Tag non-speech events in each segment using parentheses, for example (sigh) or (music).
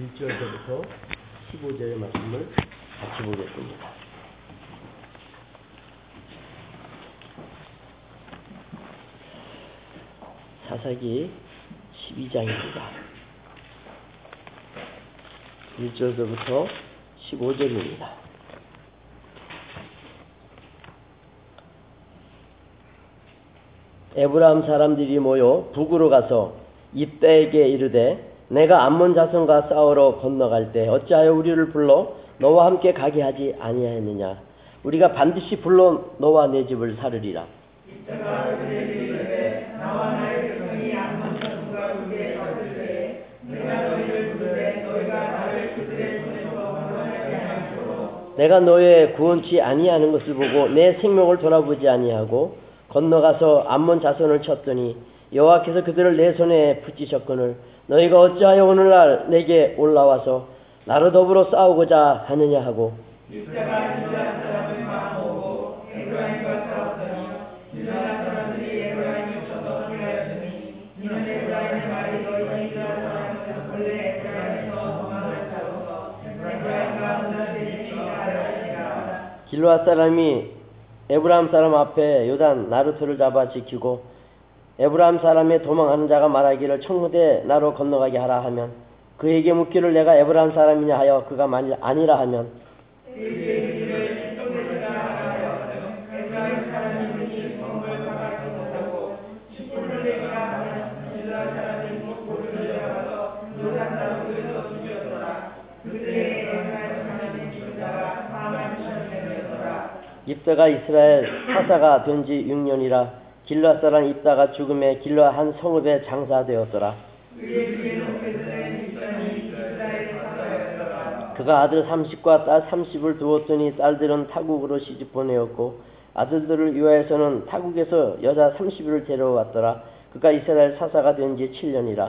1절부터 15절의 말씀을 같이 보겠습니다. 사사기 12장입니다. 1절부터 15절입니다. 에브라함 사람들이 모여 북으로 가서 입다에게 이르되 내가 암몬 자손과 싸우러 건너갈 때 어찌하여 우리를 불러 너와 함께 가게 하지 아니하였느냐? 우리가 반드시 불러 너와 내 집을 사르리라. 내가 너의 구원치 아니하는 것을 보고 내 생명을 돌아보지 아니하고 건너가서 암몬 자손을 쳤더니 여호와께서 그들을 내 손에 붙이셨거늘 너희가 어찌하여 오늘날 내게 올라와서 나로 더불어 싸우고자 하느냐 하고? 길로아 사람이 에브라함 사람 앞에 요단 나루토를 잡아 지키고 에브라함 사람의 도망하는 자가 말하기를 청무대 나로 건너가게 하라 하면 그에게 묻기를 내가 에브라함 사람이냐 하여 그가 만일 아니라 하면 입다가 이스라엘 사사가 된 지 6년이라 길라 사람 입다가 죽음에 길라 한 성읍에 장사되었더라. 그가 아들 30과 딸 30을 두었더니 딸들은 타국으로 시집 보내었고 아들들을 위하여서는 타국에서 여자 30을 데려왔더라. 그가 이스라엘 사사가 된 지 7년이라.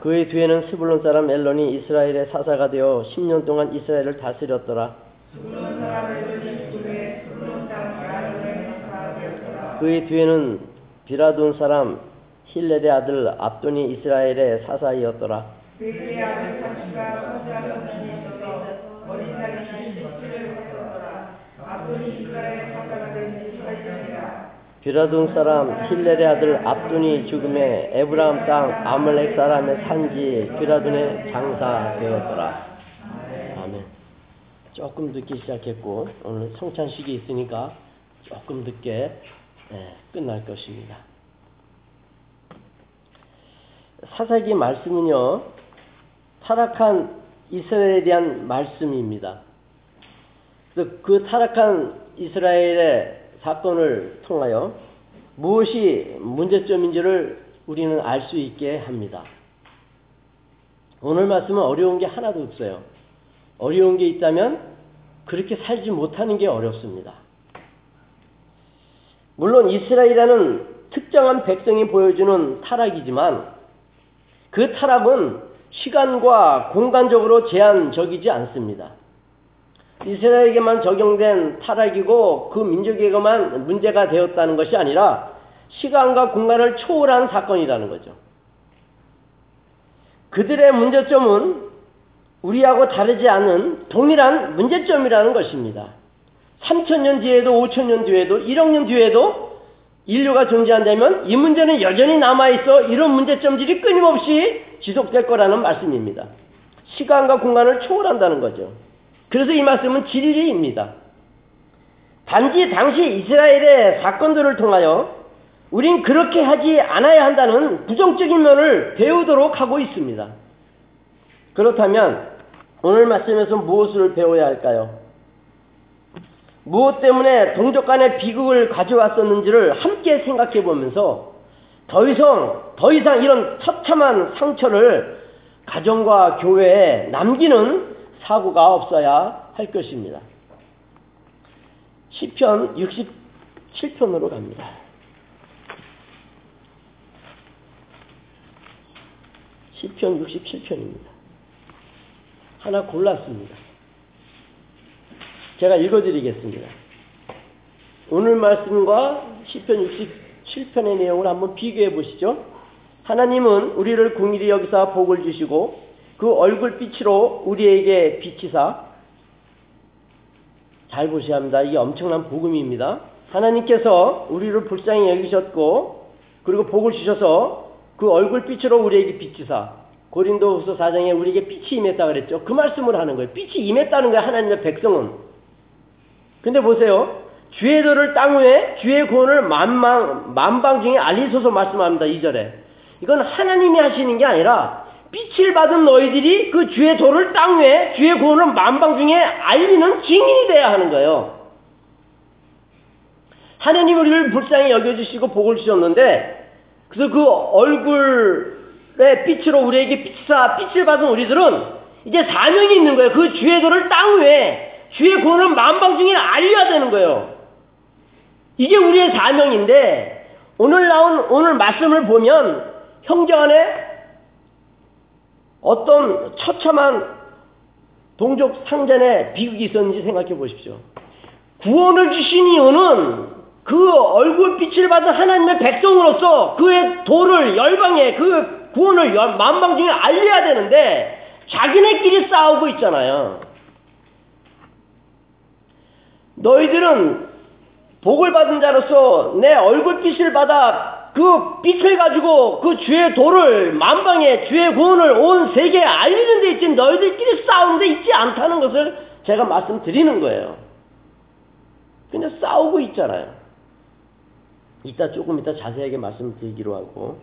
그의 뒤에는 스불론 사람 엘론이 이스라엘의 사사가 되어 10년 동안 이스라엘을 다스렸더라. 그의 뒤에는 비라돈 사람 힐렐의 아들 압돈이 이스라엘의 사사이었더라. 비라돈 사람 힐렐의 아들 압돈이 죽음에 에브라함 땅 아말렉 사람의 산지 비라돈의 장사되었더라. 아멘. 조금 늦게 시작했고 오늘 성찬식이 있으니까 조금 늦게 네, 끝날 것입니다. 사사기 말씀은요 타락한 이스라엘에 대한 말씀입니다. 그 타락한 이스라엘의 사건을 통하여 무엇이 문제점인지를 우리는 알 수 있게 합니다. 오늘 말씀은 어려운 게 하나도 없어요. 어려운 게 있다면 그렇게 살지 못하는 게 어렵습니다. 물론 이스라엘이라는 특정한 백성이 보여주는 타락이지만 그 타락은 시간과 공간적으로 제한적이지 않습니다. 이스라엘에게만 적용된 타락이고 그 민족에게만 문제가 되었다는 것이 아니라 시간과 공간을 초월한 사건이라는 거죠. 그들의 문제점은 우리하고 다르지 않은 동일한 문제점이라는 것입니다. 3천년 뒤에도 5천년 뒤에도 1억 년 뒤에도 인류가 존재한다면 이 문제는 여전히 남아있어 이런 문제점들이 끊임없이 지속될 거라는 말씀입니다. 시간과 공간을 초월한다는 거죠. 그래서 이 말씀은 진리입니다. 단지 당시 이스라엘의 사건들을 통하여 우린 그렇게 하지 않아야 한다는 부정적인 면을 배우도록 하고 있습니다. 그렇다면 오늘 말씀에서 무엇을 배워야 할까요? 무엇 때문에 동족 간의 비극을 가져왔었는지를 함께 생각해 보면서 더 이상, 더 이상 이런 처참한 상처를 가정과 교회에 남기는 사고가 없어야 할 것입니다. 시편 67편으로 갑니다. 시편 67편입니다. 하나 골랐습니다. 제가 읽어드리겠습니다. 오늘 말씀과 시편 67편의 내용을 한번 비교해 보시죠. 하나님은 우리를 궁일이 여기서 복을 주시고 그 얼굴 빛으로 우리에게 비치사 잘 보셔야 합니다. 이게 엄청난 복음입니다. 하나님께서 우리를 불쌍히 여기셨고 그리고 복을 주셔서 그 얼굴 빛으로 우리에게 비치사 고린도후서 4장에 우리에게 빛이 임했다 그랬죠. 그 말씀을 하는 거예요. 빛이 임했다는 거예요. 하나님의 백성은. 근데 보세요. 주의 도를 땅 위에 주의 구원을 만방, 만방 중에 알리소서 말씀합니다. 2절에. 이건 하나님이 하시는 게 아니라 빛을 받은 너희들이 그 주의 도를 땅 위에 주의 구원을 만방 중에 알리는 증인이 돼야 하는 거예요. 하나님 우리를 불쌍히 여겨주시고 복을 주셨는데 그래서 그 얼굴의 빛으로 우리에게 빛사 빛을 받은 우리들은 이제 사명이 있는 거예요. 그 주의 도를 땅 위에 주의 구원을 만방 중에 알려야 되는 거예요. 이게 우리의 사명인데 오늘 나온 오늘 말씀을 보면 형제 안에 어떤 처참한 동족 상전의 비극이 있었는지 생각해 보십시오. 구원을 주신 이유는 그 얼굴빛을 받은 하나님의 백성으로서 그의 도를 열방에 그 구원을 만방 중에 알려야 되는데 자기네끼리 싸우고 있잖아요. 너희들은 복을 받은 자로서 내 얼굴빛을 받아 그 빛을 가지고 그 주의 도를 만방에 주의 구원을 온 세계에 알리는 데 있지 너희들끼리 싸우는 데 있지 않다는 것을 제가 말씀드리는 거예요. 근데 싸우고 있잖아요. 이따 조금 이따 자세하게 말씀드리기로 하고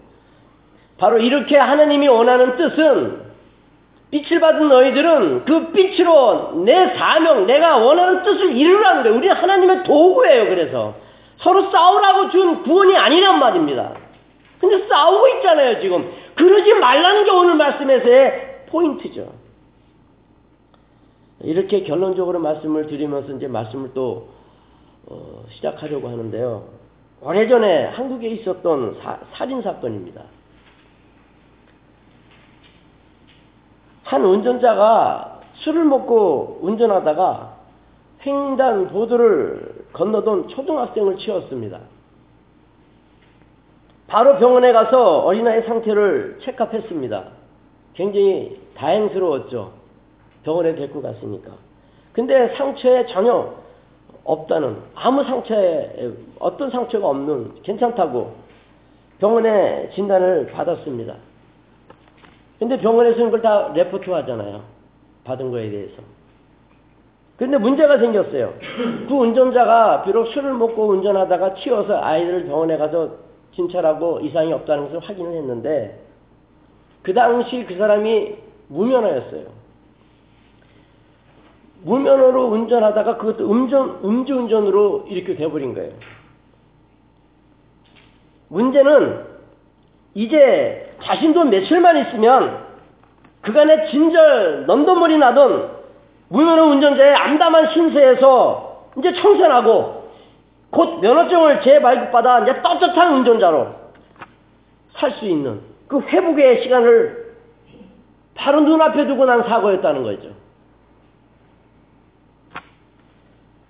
바로 이렇게 하나님이 원하는 뜻은 빛을 받은 너희들은 그 빛으로 내 사명, 내가 원하는 뜻을 이루라는 거예요. 우리는 하나님의 도구예요. 그래서 서로 싸우라고 준 구원이 아니란 말입니다. 근데 싸우고 있잖아요, 지금. 그러지 말라는 게 오늘 말씀에서의 포인트죠. 이렇게 결론적으로 말씀을 드리면서 이제 말씀을 또 어, 시작하려고 하는데요. 오래전에 한국에 있었던 사, 살인 사건입니다. 한 운전자가 술을 먹고 운전하다가 횡단 보도를 건너던 초등학생을 치웠습니다. 바로 병원에 가서 어린아이 상태를 체크했습니다. 굉장히 다행스러웠죠. 병원에 데리고 갔으니까. 근데 상처에 전혀 없다는, 아무 상처에, 어떤 상처가 없는, 괜찮다고 병원에 진단을 받았습니다. 근데 병원에서는 그걸 다 레포트 하잖아요. 받은 거에 대해서. 근데 문제가 생겼어요. 그 운전자가 비록 술을 먹고 운전하다가 치워서 아이들을 병원에 가서 진찰하고 이상이 없다는 것을 확인을 했는데 그 당시 그 사람이 무면허였어요. 무면허로 운전하다가 그것도 음전, 음주운전으로 이렇게 돼버린 거예요. 문제는 이제 자신도 며칠만 있으면 그간의 진절, 넘도머리 나던 무면허 운전자의 암담한 신세에서 이제 청산하고 곧 면허증을 재발급받아 이제 떳떳한 운전자로 살 수 있는 그 회복의 시간을 바로 눈앞에 두고 난 사고였다는 거죠.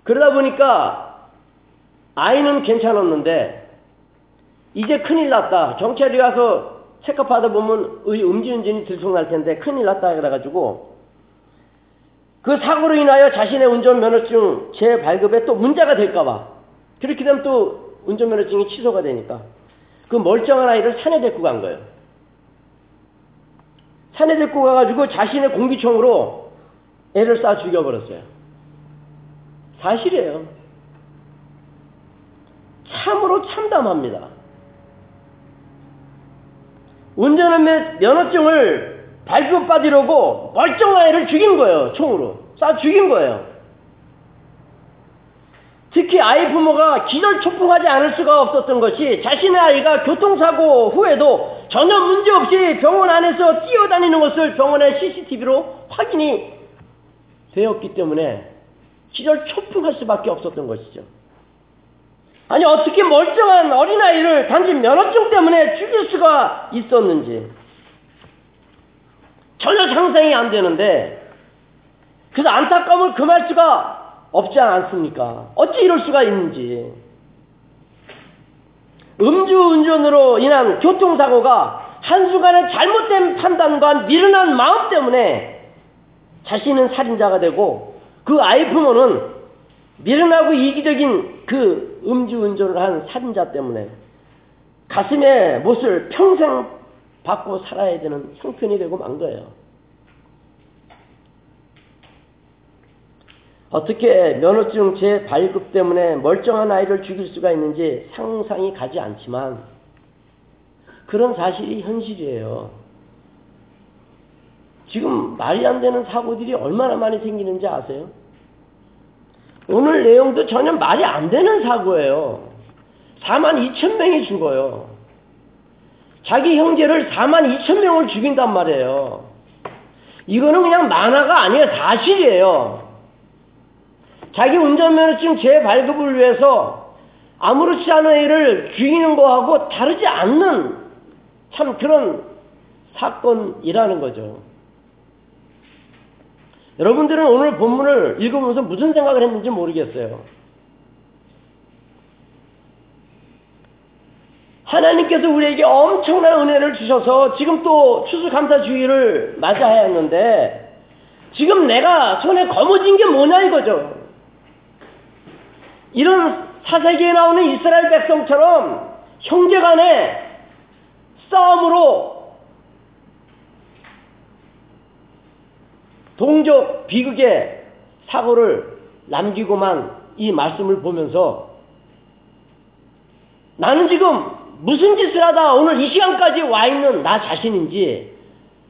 그러다 보니까 아이는 괜찮았는데 이제 큰일 났다. 경찰이 가서 체크 받아 보면 음주운전이 들통날 텐데 큰일 났다 그래가지고 그 사고로 인하여 자신의 운전면허증 재발급에 또 문제가 될까봐 그렇게 되면 또 운전면허증이 취소가 되니까 그 멀쩡한 아이를 산에 데리고 간 거예요. 산에 데리고 가가지고 자신의 공기총으로 애를 쏴 죽여버렸어요. 사실이에요. 참으로 참담합니다. 운전하면 면허증을 발급 받으려고 멀쩡한 애를 죽인 거예요. 총으로. 쏴 죽인 거예요. 특히 아이 부모가 기절초풍하지 않을 수가 없었던 것이 자신의 아이가 교통사고 후에도 전혀 문제없이 병원 안에서 뛰어다니는 것을 병원의 CCTV로 확인이 되었기 때문에 기절초풍할 수밖에 없었던 것이죠. 아니 어떻게 멀쩡한 어린아이를 단지 면허증 때문에 죽일 수가 있었는지 전혀 상상이 안 되는데 그래서 안타까움을 금할 수가 없지 않습니까? 어찌 이럴 수가 있는지 음주운전으로 인한 교통사고가 한순간의 잘못된 판단과 미련한 마음 때문에 자신은 살인자가 되고 그 아이 부모는 미련하고 이기적인 그 음주운전을 한 살인자 때문에 가슴에 못을 평생 받고 살아야 되는 형편이 되고 만 거예요. 어떻게 면허증 재발급 때문에 멀쩡한 아이를 죽일 수가 있는지 상상이 가지 않지만 그런 사실이 현실이에요. 지금 말이 안 되는 사고들이 얼마나 많이 생기는지 아세요? 오늘 내용도 전혀 말이 안 되는 사고예요. 4만 2천 명이 죽어요. 자기 형제를 4만 2천 명을 죽인단 말이에요. 이거는 그냥 만화가 아니에요. 사실이에요. 자기 운전면허증 재발급을 위해서 아무렇지 않은 애를 죽이는 거하고 다르지 않는 참 그런 사건이라는 거죠. 여러분들은 오늘 본문을 읽으면서 무슨 생각을 했는지 모르겠어요. 하나님께서 우리에게 엄청난 은혜를 주셔서 지금 또 추수감사주의를 맞아야 했는데 지금 내가 손에 거머쥔 게 뭐냐 이거죠. 이런 사세기에 나오는 이스라엘 백성처럼 형제간에 싸움으로 동족 비극의 사고를 남기고만 이 말씀을 보면서 나는 지금 무슨 짓을 하다 오늘 이 시간까지 와 있는 나 자신인지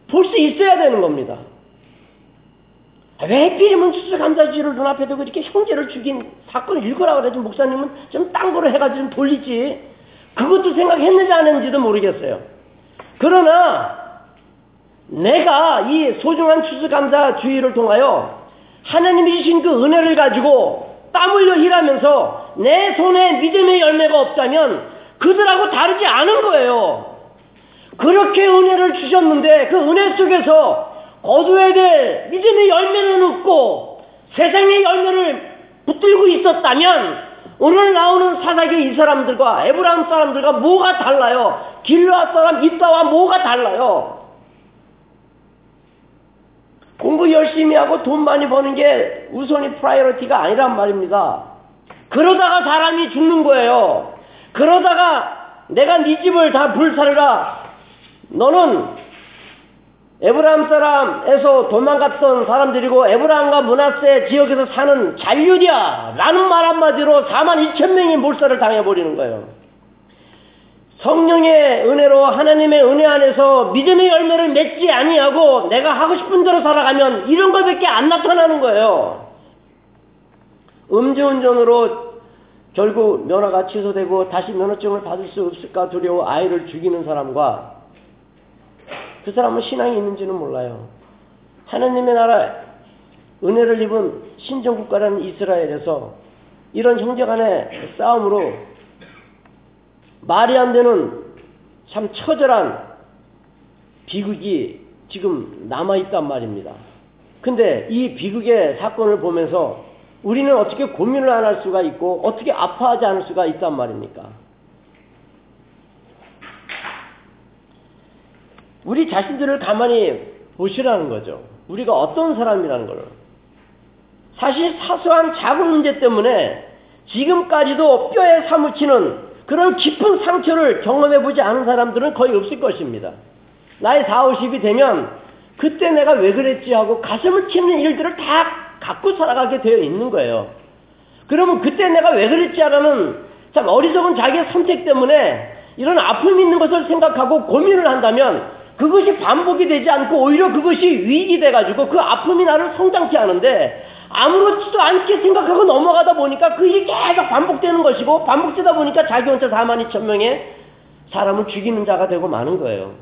볼 수 있어야 되는 겁니다. 왜 하필이면 추수감사주의를 눈앞에 두고 이렇게 형제를 죽인 사건을 읽으라 그러지 목사님은 좀 딴 거로 해가지고 좀 돌리지 그것도 생각했는지 안 했는지도 모르겠어요. 그러나 내가 이 소중한 추수감사주의를 통하여 하나님이 주신 그 은혜를 가지고 땀 흘려 일하면서 내 손에 믿음의 열매가 없다면 그들하고 다르지 않은 거예요. 그렇게 은혜를 주셨는데 그 은혜 속에서 거두어야 될 믿음의 열매는 없고 세상의 열매를 붙들고 있었다면 오늘 나오는 사사기 이 사람들과 에브라임 사람들과 뭐가 달라요? 길르앗 사람 입다와 뭐가 달라요? 공부 열심히 하고 돈 많이 버는 게 우선이 priority가 아니란 말입니다. 그러다가 사람이 죽는 거예요. 그러다가 내가 네 집을 다 불살라. 너는 에브라임 사람에서 도망갔던 사람들이고 에브라임과 문하세 지역에서 사는 잔류이야 라는 말 한마디로 4만 2천 명이 몰살을 당해버리는 거예요. 성령의 은혜로 하나님의 은혜 안에서 믿음의 열매를 맺지 아니하고 내가 하고 싶은 대로 살아가면 이런 것밖에 안 나타나는 거예요. 음주운전으로 결국 면허가 취소되고 다시 면허증을 받을 수 없을까 두려워 아이를 죽이는 사람과 그 사람은 신앙이 있는지는 몰라요. 하나님의 나라 은혜를 입은 신정국가라는 이스라엘에서 이런 형제간의 싸움으로 말이 안 되는 참 처절한 비극이 지금 남아있단 말입니다. 근데 이 비극의 사건을 보면서 우리는 어떻게 고민을 안 할 수가 있고 어떻게 아파하지 않을 수가 있단 말입니까? 우리 자신들을 가만히 보시라는 거죠. 우리가 어떤 사람이라는 걸. 사실 사소한 작은 문제 때문에 지금까지도 뼈에 사무치는 그런 깊은 상처를 경험해 보지 않은 사람들은 거의 없을 것입니다. 나이 4, 50이 되면 그때 내가 왜 그랬지 하고 가슴을 치는 일들을 다 갖고 살아가게 되어 있는 거예요. 그러면 그때 내가 왜 그랬지 하라는 참 어리석은 자기의 선택 때문에 이런 아픔이 있는 것을 생각하고 고민을 한다면 그것이 반복이 되지 않고 오히려 그것이 위기 돼가지고 그 아픔이 나를 성장케 하는데 아무렇지도 않게 생각하고 넘어가다 보니까 그 일이 계속 반복되는 것이고 반복되다 보니까 자기 혼자 4만 2천 명의 사람을 죽이는 자가 되고 마는 거예요.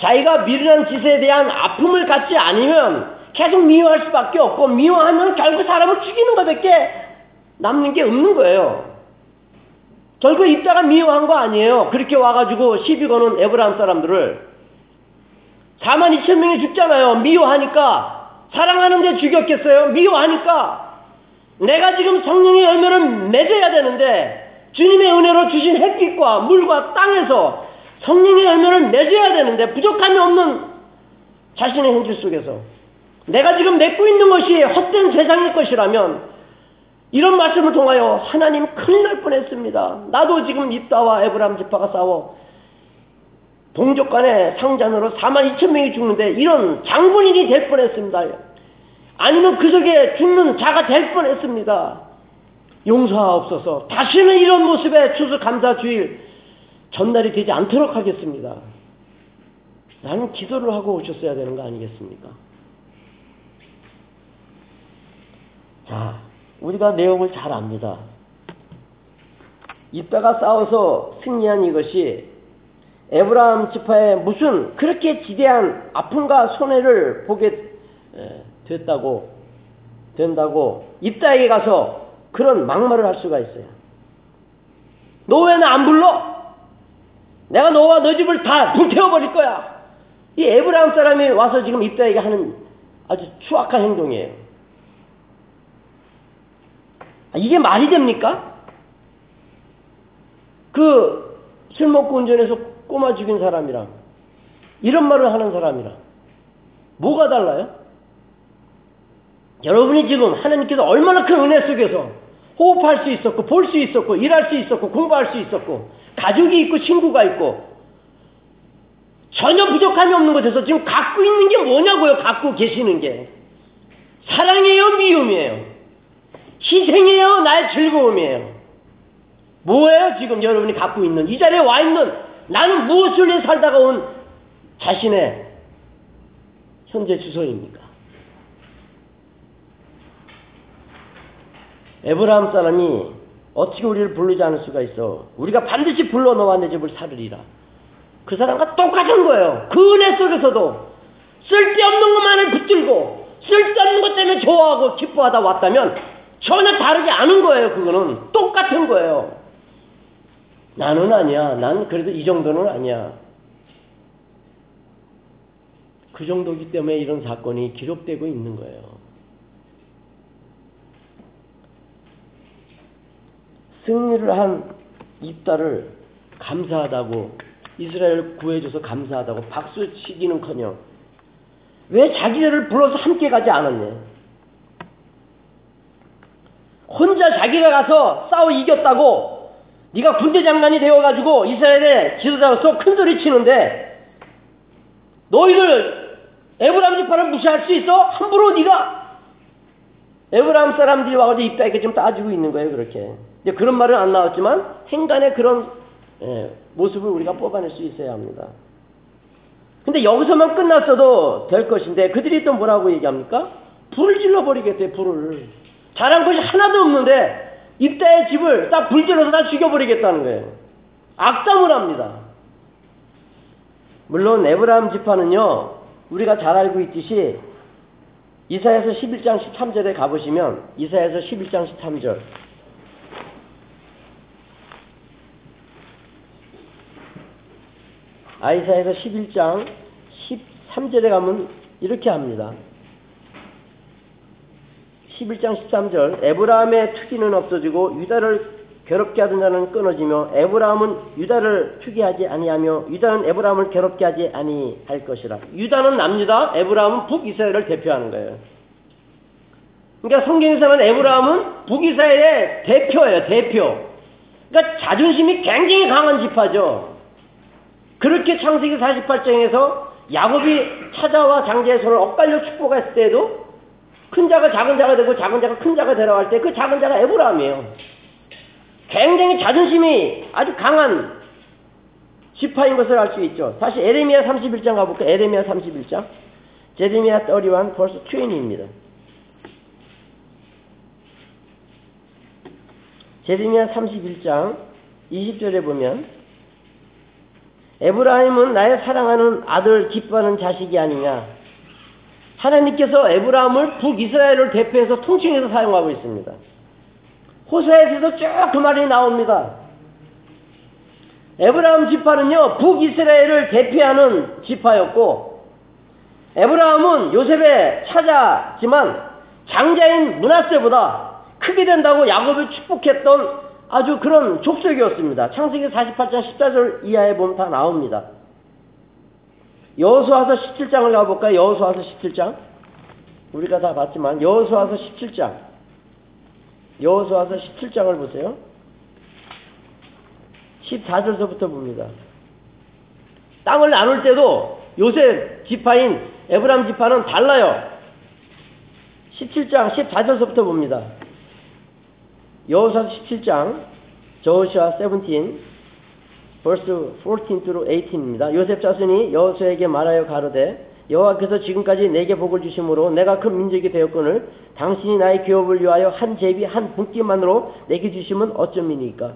자기가 미련한 짓에 대한 아픔을 갖지 않으면 계속 미워할 수밖에 없고 미워하면 결국 사람을 죽이는 것밖에 남는 게 없는 거예요. 결국 입다가 미워한 거 아니에요. 그렇게 와가지고 시비 거는 에브라임 사람들을 4만 2천 명이 죽잖아요. 미워하니까 사랑하는데 죽였겠어요? 미워하니까 내가 지금 성령의 열매를 맺어야 되는데 주님의 은혜로 주신 햇빛과 물과 땅에서 성령의 열매를 맺어야 되는데 부족함이 없는 자신의 현실 속에서 내가 지금 맺고 있는 것이 헛된 세상의 것이라면 이런 말씀을 통하여 하나님 큰일 날 뻔했습니다. 나도 지금 입다와 에브람 지파가 싸워 동족 간의 상잔으로 4만 2천 명이 죽는데 이런 장본인이 될 뻔했습니다. 아니면 그 속에 죽는 자가 될 뻔했습니다. 용서하옵소서. 다시는 이런 모습에 추수 감사 주일 전날이 되지 않도록 하겠습니다. 나는 기도를 하고 오셨어야 되는 거 아니겠습니까? 자, 우리가 내용을 잘 압니다. 이따가 싸워서 승리한 이것이 에브라함 지파에 무슨 그렇게 지대한 아픔과 손해를 보게 됐다고 된다고 입다에게 가서 그런 막말을 할 수가 있어요. 너 왜 나 안 불러? 내가 너와 너 집을 다 불태워버릴 거야. 이 에브라함 사람이 와서 지금 입다에게 하는 아주 추악한 행동이에요. 아, 이게 말이 됩니까? 그 술 먹고 운전해서 꼬마 죽인 사람이랑 이런 말을 하는 사람이랑 뭐가 달라요? 여러분이 지금 하나님께서 얼마나 큰 은혜 속에서 호흡할 수 있었고 볼 수 있었고 일할 수 있었고 공부할 수 있었고 가족이 있고 친구가 있고 전혀 부족함이 없는 곳에서 지금 갖고 있는 게 뭐냐고요? 갖고 계시는 게. 사랑이에요? 미움이에요? 희생이에요? 나의 즐거움이에요? 뭐예요? 지금 여러분이 갖고 있는 이 자리에 와 있는 나는 무엇을 위해 살다가 온 자신의 현재 주소입니까 에브라함 사람이 어떻게 우리를 부르지 않을 수가 있어? 우리가 반드시 불러 너와 내 집을 살으리라. 그 사람과 똑같은 거예요. 그 은혜 속에서도 쓸데없는 것만을 붙들고 쓸데없는 것 때문에 좋아하고 기뻐하다 왔다면 전혀 다르지 않은 거예요. 그거는 똑같은 거예요. 나는 아니야. 난 그래도 이 정도는 아니야. 그 정도기 때문에 이런 사건이 기록되고 있는 거예요. 승리를 한 입다를 감사하다고 이스라엘 구해줘서 감사하다고 박수 치기는커녕 왜 자기들을 불러서 함께 가지 않았냐? 혼자 자기가 가서 싸워 이겼다고 네가 군대 장관이 되어가지고 이스라엘의 지도자로서 큰 소리 치는데 너희들 에브라임 지파를 무시할 수 있어? 함부로 네가 에브라임 사람들이 와가지고 입다 이렇게 좀 따지고 있는 거예요 그렇게 그런 말은 안 나왔지만 행간의 그런 예, 모습을 우리가 뽑아낼 수 있어야 합니다. 근데 여기서만 끝났어도 될 것인데 그들이 또 뭐라고 얘기합니까? 불을 질러버리겠대 불을. 잘한 것이 하나도 없는데 입다의 집을 딱 불질러서 다 죽여버리겠다는 거예요. 악담을 합니다. 물론 에브라함 지파는요 우리가 잘 알고 있듯이 이사에서 11장 13절에 가보시면 이사에서 11장 13절 아이사에서 11장 13절에 가면 이렇게 합니다. 11장 13절 에브라함의 투기는 없어지고 유다를 괴롭게 하던 자는 끊어지며 에브라함은 유다를 투기하지 아니하며 유다는 에브라함을 괴롭게 하지 아니할 것이라. 유다는 납니다. 에브라함은 북이스라엘을 대표하는 거예요. 그러니까 성경에서는 에브라함은 북이스라엘의 대표예요. 대표. 그러니까 자존심이 굉장히 강한 지파죠. 그렇게 창세기 48장에서 야곱이 찾아와 장자의 손을 엇갈려 축복했을 때에도 큰 자가 작은 자가 되고 작은 자가 큰 자가 되라고 할 때 그 작은 자가 에브라함이에요. 굉장히 자존심이 아주 강한 지파인 것을 알 수 있죠. 다시 에레미야 31장 가볼까요? 에레미야 31장. 제레미야 31 벌써 20입니다. 제레미야 31장 20절에 보면 에브라임은 나의 사랑하는 아들 기뻐하는 자식이 아니냐. 하나님께서 에브라임을 북이스라엘을 대표해서 통칭해서 사용하고 있습니다. 호세에서도 쭉 그 말이 나옵니다. 에브라임 지파는요, 북이스라엘을 대표하는 지파였고, 에브라임은 요셉의 차자지만 장자인 문하세보다 크게 된다고 야곱을 축복했던 아주 그런 족속이었습니다. 창세기 48장 14절 이하에 보면 다 나옵니다. 여호수아서 17장을 가볼까요? 여호수아서 17장. 우리가 다 봤지만 여호수아서 17장. 여호수아서 17장을 보세요. 14절서부터 봅니다. 땅을 나눌 때도 요셉 지파인 에브라임 지파는 달라요. 17장 14절서부터 봅니다. 여호수아 17장 Joshua 17 verse 14 through 18입니다. 요셉 자손이 여호수아에게 말하여 가로되 여호와께서 지금까지 내게 복을 주심으로 내가 큰 민족이 되었거늘 당신이 나의 기업을 위하여 한 제비 한 분기만으로 내게 주시면 어찜이니이까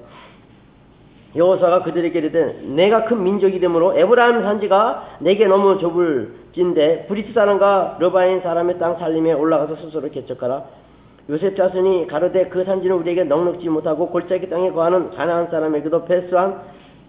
여호수아가 그들에게 이르되 네가 큰 민족이 되므로 에브라임 산지가 네게 너무 좁을진대 브리스 사람과 르바인 사람의 땅 삼림에 올라가서 스스로 개척하라 요셉 자손이 가로되 그 산지는 우리에게 넉넉지 못하고 골짜기 땅에 거하는 가나안 사람에게도 베스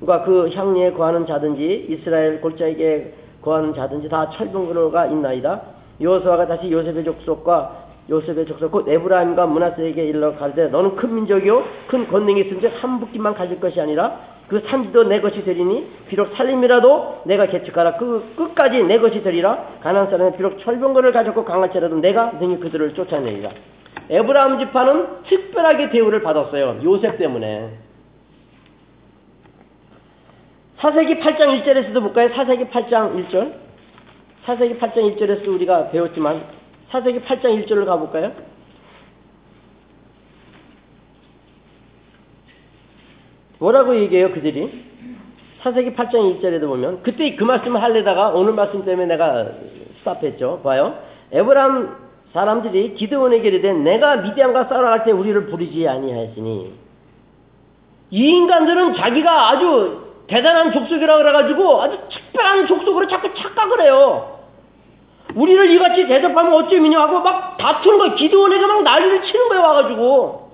왕과 그 향리에 거하는 자든지 이스라엘 골짜기에 거하는 자든지 다 철분으로가 있나이다. 요호수아가 다시 요셉의 족속과 요셉의 족속 곧 에브라임과 문하세에게 일러 가르되 너는 큰 민족이요 큰 권능이 있은데 한 붙기만 가질 것이 아니라 그 산지도 내 것이 되리니 비록 살림이라도 내가 개척하라. 그 끝까지 내 것이 되리라. 가난 사람은 비록 철병거를 가졌고 강할지라도 내가 능히 그들을 쫓아내리라. 에브라임 지파는 특별하게 대우를 받았어요. 요셉 때문에 사세기 8장 1절에서도 볼까요? 사세기 8장 1절 사세기 8장 1절에서 우리가 배웠지만 사세기 8장 1절을 가볼까요? 뭐라고 얘기해요, 그들이? 사세기 8장 1절에도 보면, 그때 그 말씀을 하려다가 오늘 말씀 때문에 내가 스탑했죠. 봐요. 에브람 사람들이 기드온에게 이르되 내가 미디안과 싸워갈 때 우리를 부르지 아니하였으니 이 인간들은 자기가 아주 대단한 족속이라 그래가지고 아주 특별한 족속으로 자꾸 착각을 해요. 우리를 이같이 대접하면 어쩌미냐 하고 막 다투는 거예요. 기도원에게 막 난리를 치는 거예요, 와가지고.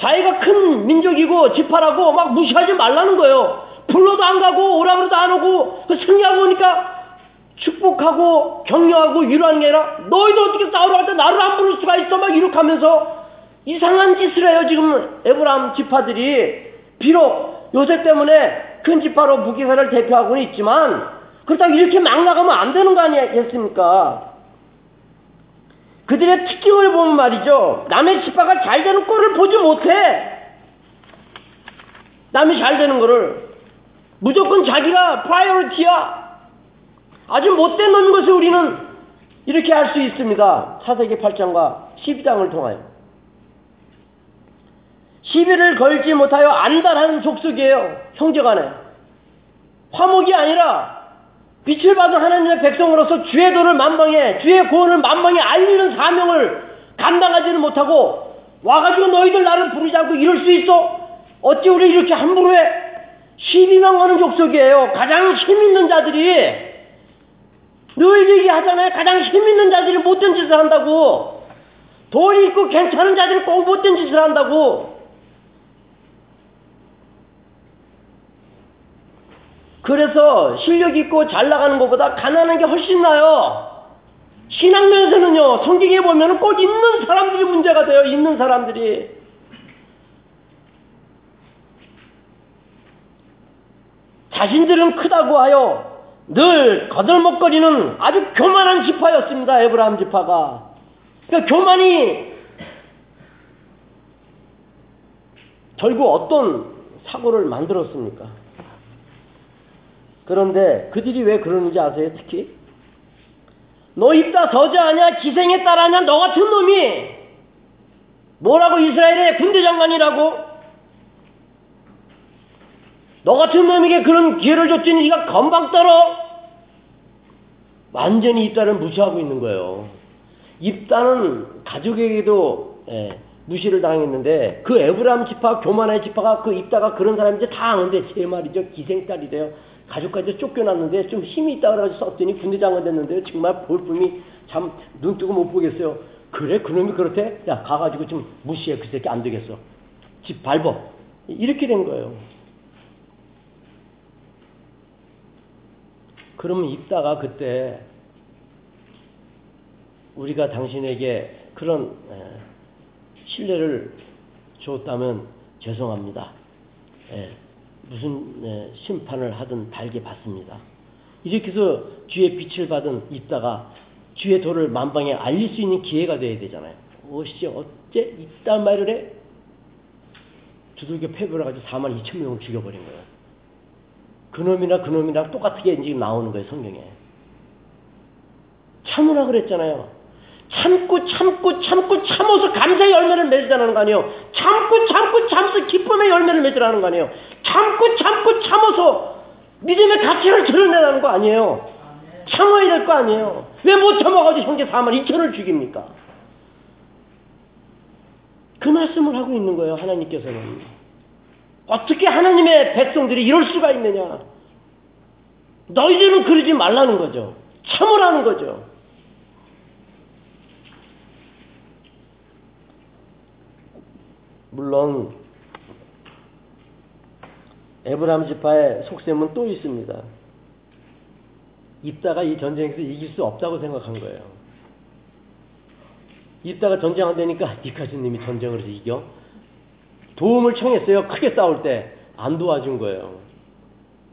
자기가 큰 민족이고 지파라고 막 무시하지 말라는 거예요. 불러도 안 가고 오라 그래도 안 오고 그 승리하고 오니까 축복하고 격려하고 위로하는 게 아니라 너희도 어떻게 싸우러 갈 때 나를 안 부를 수가 있어 막 이렇게 하면서 이상한 짓을 해요 지금 에브라함 지파들이 비록 요새 때문에 큰 지파로 북이사를 대표하고는 있지만 그렇다고 이렇게 막 나가면 안 되는 거 아니겠습니까? 그들의 특징을 보면 말이죠. 남의 지파가 잘 되는 꼴을 보지 못해. 남이 잘 되는 거를. 무조건 자기가 priority야. 아주 못된 놈인 것을 우리는 이렇게 할 수 있습니다. 사사기 8장과 12장을 통하여. 시비를 걸지 못하여 안달한 족속이에요. 형제간에. 화목이 아니라 빛을 받은 하나님의 백성으로서 주의 도를 만방에 주의 구원을 만방에 알리는 사명을 감당하지는 못하고 와가지고 너희들 나를 부르지 않고 이럴 수 있어? 어찌 우리 이렇게 함부로 해? 12만 가는 족속이에요. 가장 힘 있는 자들이 늘 얘기하잖아요. 가장 힘 있는 자들이 못된 짓을 한다고. 돈이 있고 괜찮은 자들이 꼭 못된 짓을 한다고. 그래서 실력 있고 잘 나가는 것보다 가난한 게 훨씬 나요. 신앙면에서는요, 성경에 보면 꼭 있는 사람들이 문제가 돼요, 있는 사람들이. 자신들은 크다고 하여 늘 거들먹거리는 아주 교만한 지파였습니다, 에브라함 지파가. 그러니까 교만이 결국 어떤 사고를 만들었습니까? 그런데 그들이 왜 그러는지 아세요? 특히 너 입다 저자하냐 기생에 따라하냐 너 같은 놈이 뭐라고 이스라엘의 군대 장관이라고 너 같은 놈에게 그런 기회를 줬더니 네가 건방 떨어 완전히 입다를 무시하고 있는 거예요. 입다는 가족에게도 예, 무시를 당했는데 그 에브라함 지파 교만의 지파가 그 입다가 그런 사람인지 다 아는데 제 말이죠 기생딸이 돼요. 가족까지 쫓겨났는데 좀 힘이 있다 그래가지고 썼더니 군대 장관 됐는데 정말 볼품이 참 눈 뜨고 못 보겠어요. 그래 그놈이 그렇대? 야 가가지고 좀 무시해 그 새끼 안 되겠어. 집 밟어. 이렇게 된 거예요. 그러면 입다가 그때 우리가 당신에게 그런 신뢰를 줬다면 죄송합니다. 예, 무슨 예, 심판을 하든 달게 받습니다. 이렇게 해서 주의 빛을 받은 입다가 주의 도를 만방에 알릴 수 있는 기회가 돼야 되잖아요. 어씨 어째 이딴 말을 해? 두들겨 패버려 가지고 4만 2천 명을 죽여버린 거예요. 그놈이나 그놈이랑 똑같게 지금 나오는 거예요 성경에. 참으라 그랬잖아요. 참고 참고 참고 참어서 감사의 열매를 맺으라는 거 아니에요. 참고 참고 참어서 기쁨의 열매를 맺으라는 거 아니에요. 참고 참고 참어서 믿음의 가치를 드러내라는 거 아니에요. 참아야 될 거 아니에요. 왜 못 참아가지고 형제 4만 2천을 죽입니까? 그 말씀을 하고 있는 거예요, 하나님께서는. 어떻게 하나님의 백성들이 이럴 수가 있느냐? 너희들은 그러지 말라는 거죠. 참으라는 거죠. 물론 에브라함 지파의 속셈은 또 있습니다. 입다가 이 전쟁에서 이길 수 없다고 생각한 거예요. 입다가 전쟁 안 되니까 니카스님이 전쟁을 해서 이겨. 도움을 청했어요. 크게 싸울 때 안 도와준 거예요.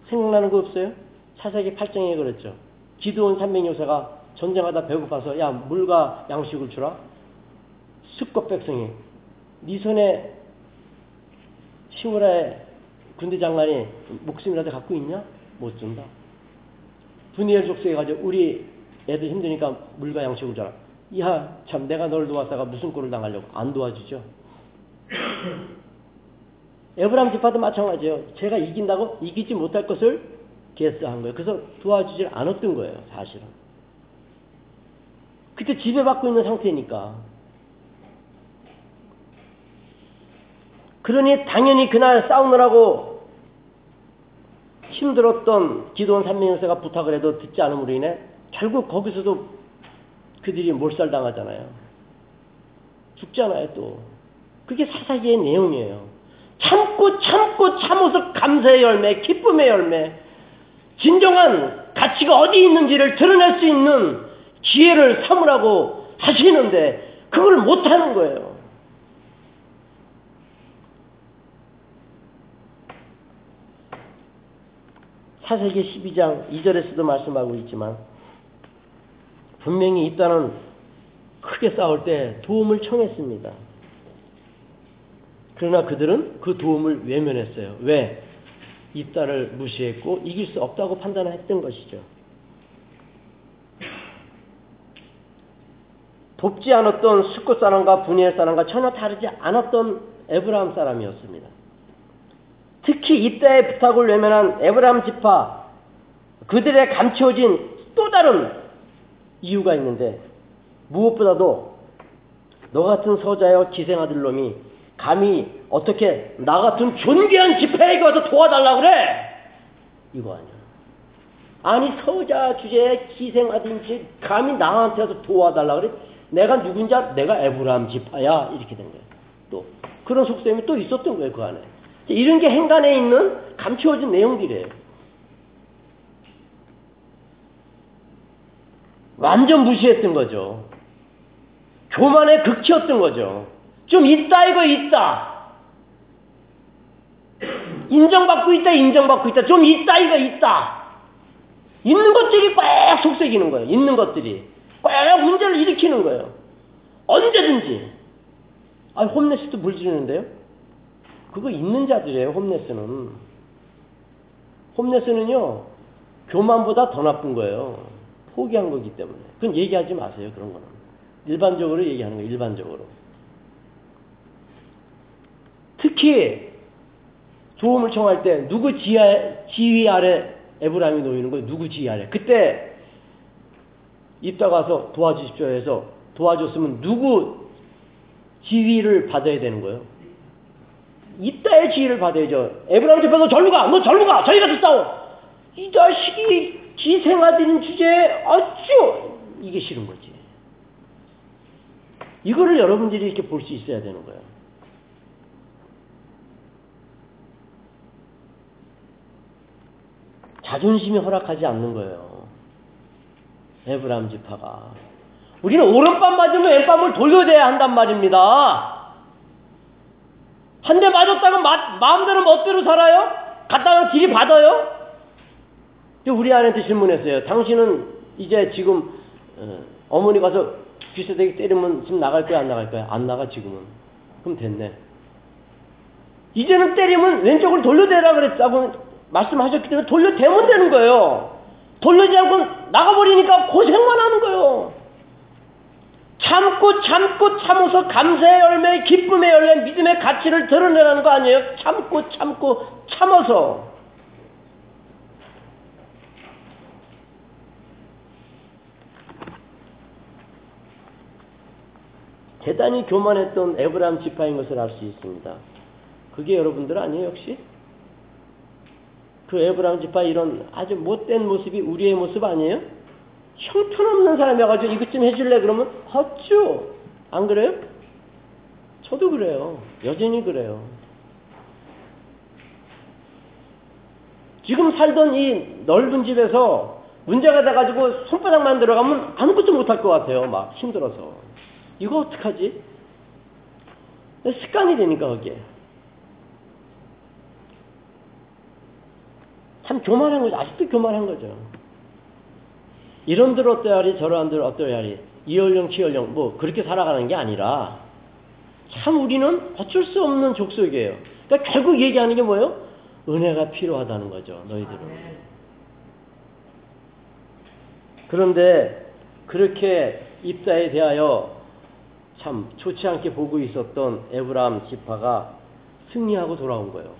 생각나는 거 없어요? 차세기 8장에 그랬죠. 기도원 300요새가 전쟁하다 배고파서 야 물과 양식을 주라. 습것 백성이 네 손에 시무라의 군대 장관이 목숨이라도 갖고 있냐? 못 준다. 분이엘 족속에 가지고 우리 애들 힘드니까 물과 양식을 줘라. 야, 참 내가 널 도왔다가 무슨 꼴을 당하려고 안 도와주죠. (coughs) 에브람 지파도 마찬가지예요. 제가 이긴다고 이기지 못할 것을 개스한 거예요. 그래서 도와주질 않았던 거예요, 사실은. 그때 지배받고 있는 상태니까. 그러니 당연히 그날 싸우느라고 힘들었던 기도원 삼명세가 부탁을 해도 듣지 않음으로 인해 결국 거기서도 그들이 몰살당하잖아요. 죽잖아요, 또. 그게 사사기의 내용이에요. 참고 참고 참어서 감사의 열매, 기쁨의 열매, 진정한 가치가 어디 있는지를 드러낼 수 있는 기회를 삼으라고 하시는데 그걸 못하는 거예요. 사세기 12장 2절에서도 말씀하고 있지만 분명히 있다는 크게 싸울 때 도움을 청했습니다. 그러나 그들은 그 도움을 외면했어요. 왜? 이딸을 무시했고 이길 수 없다고 판단했던 것이죠. 돕지 않았던 수컷 사람과 분이엘 사람과 전혀 다르지 않았던 에브라함 사람이었습니다. 특히 이때의 부탁을 외면한 에브라함 지파 그들의 감춰진 또 다른 이유가 있는데 무엇보다도 너 같은 서자여 기생아들 놈이 감히 어떻게 나 같은 존귀한 집회에게 와서 도와달라 그래? 이거 아니야. 아니 서자 주제에 기생아들인지 감히 나한테 와서 도와달라 그래? 내가 누군지 내가 에브라함 지파야 이렇게 된 거예요. 또 그런 속셈이 또 있었던 거예요 그 안에. 이런 게 행간에 있는 감추어진 내용들이에요. 완전 무시했던 거죠. 교만의 극치였던 거죠. 좀 있다 이거 있다. 인정받고 있다 인정받고 있다. 좀 있다 이거 있다. 있는 것들이 꽉 속삭이는 거예요. 있는 것들이. 꽉 문제를 일으키는 거예요. 언제든지. 아, 홈레스도 물지르는데요? 그거 있는 자들이에요, 홈레스는. 홈레스는요, 교만보다 더 나쁜 거예요. 포기한 거기 때문에. 그건 얘기하지 마세요, 그런 거는. 일반적으로 얘기하는 거예요, 일반적으로. 특히 도움을 청할 때 누구 지하, 지휘 아래 에브라임이 놓이는 거예요. 누구 지휘 아래. 그때 입다 가서 도와주십시오 해서 도와줬으면 누구 지휘를 받아야 되는 거예요. 이따의 지휘를 받아야죠. 에브라임 집에서 절로 가! 너 절로 가! 저희 가서 싸워! 이 자식이 기생아들인 주제에 아주 이게 싫은 거지. 이거를 여러분들이 이렇게 볼 수 있어야 되는 거예요. 자존심이 허락하지 않는 거예요. 에브람 지파가. 우리는 오른밤 맞으면 왼밤을 돌려줘야 한단 말입니다. 한 대 맞았다고 마, 마음대로 멋대로 살아요? 갔다가 길이 받아요? 우리 아내한테 질문했어요. 당신은 이제 지금 어, 머니 가서 귀세대기 때리면 지금 나갈 거야 안 나갈 거야? 안 나가 지금은. 그럼 됐네. 이제는 때리면 왼쪽으로 돌려대라 그랬다고 말씀하셨기 때문에 돌려대면 되는 거예요. 돌려지 않고 나가버리니까 고생만 하는 거예요. 참고 참고 참어서 감사의 열매, 기쁨의 열매, 믿음의 가치를 드러내라는 거 아니에요? 참고 참고 참어서. 대단히 교만했던 에브라함 지파인 것을 알 수 있습니다. 그게 여러분들 아니에요, 역시? 그 에브라임 지파 이런 아주 못된 모습이 우리의 모습 아니에요? 형편없는 사람이어가지고 이것 좀 해줄래 그러면 하죠. 안 그래요? 저도 그래요. 여전히 그래요. 지금 살던 이 넓은 집에서 문제가 돼가지고 손바닥만 들어가면 아무것도 못할 것 같아요. 막 힘들어서. 이거 어떡하지? 습관이 되니까 그게. 참 교만한 거죠. 아직도 교만한 거죠. 이런들 어떠야리 저런들 어떠야리 이연령 키연령 뭐 그렇게 살아가는 게 아니라 참 우리는 어쩔 수 없는 족속이에요. 그러니까 결국 얘기하는 게 뭐예요? 은혜가 필요하다는 거죠. 너희들은. 그런데 그렇게 입사에 대하여 참 좋지 않게 보고 있었던 에브라함 지파가 승리하고 돌아온 거예요.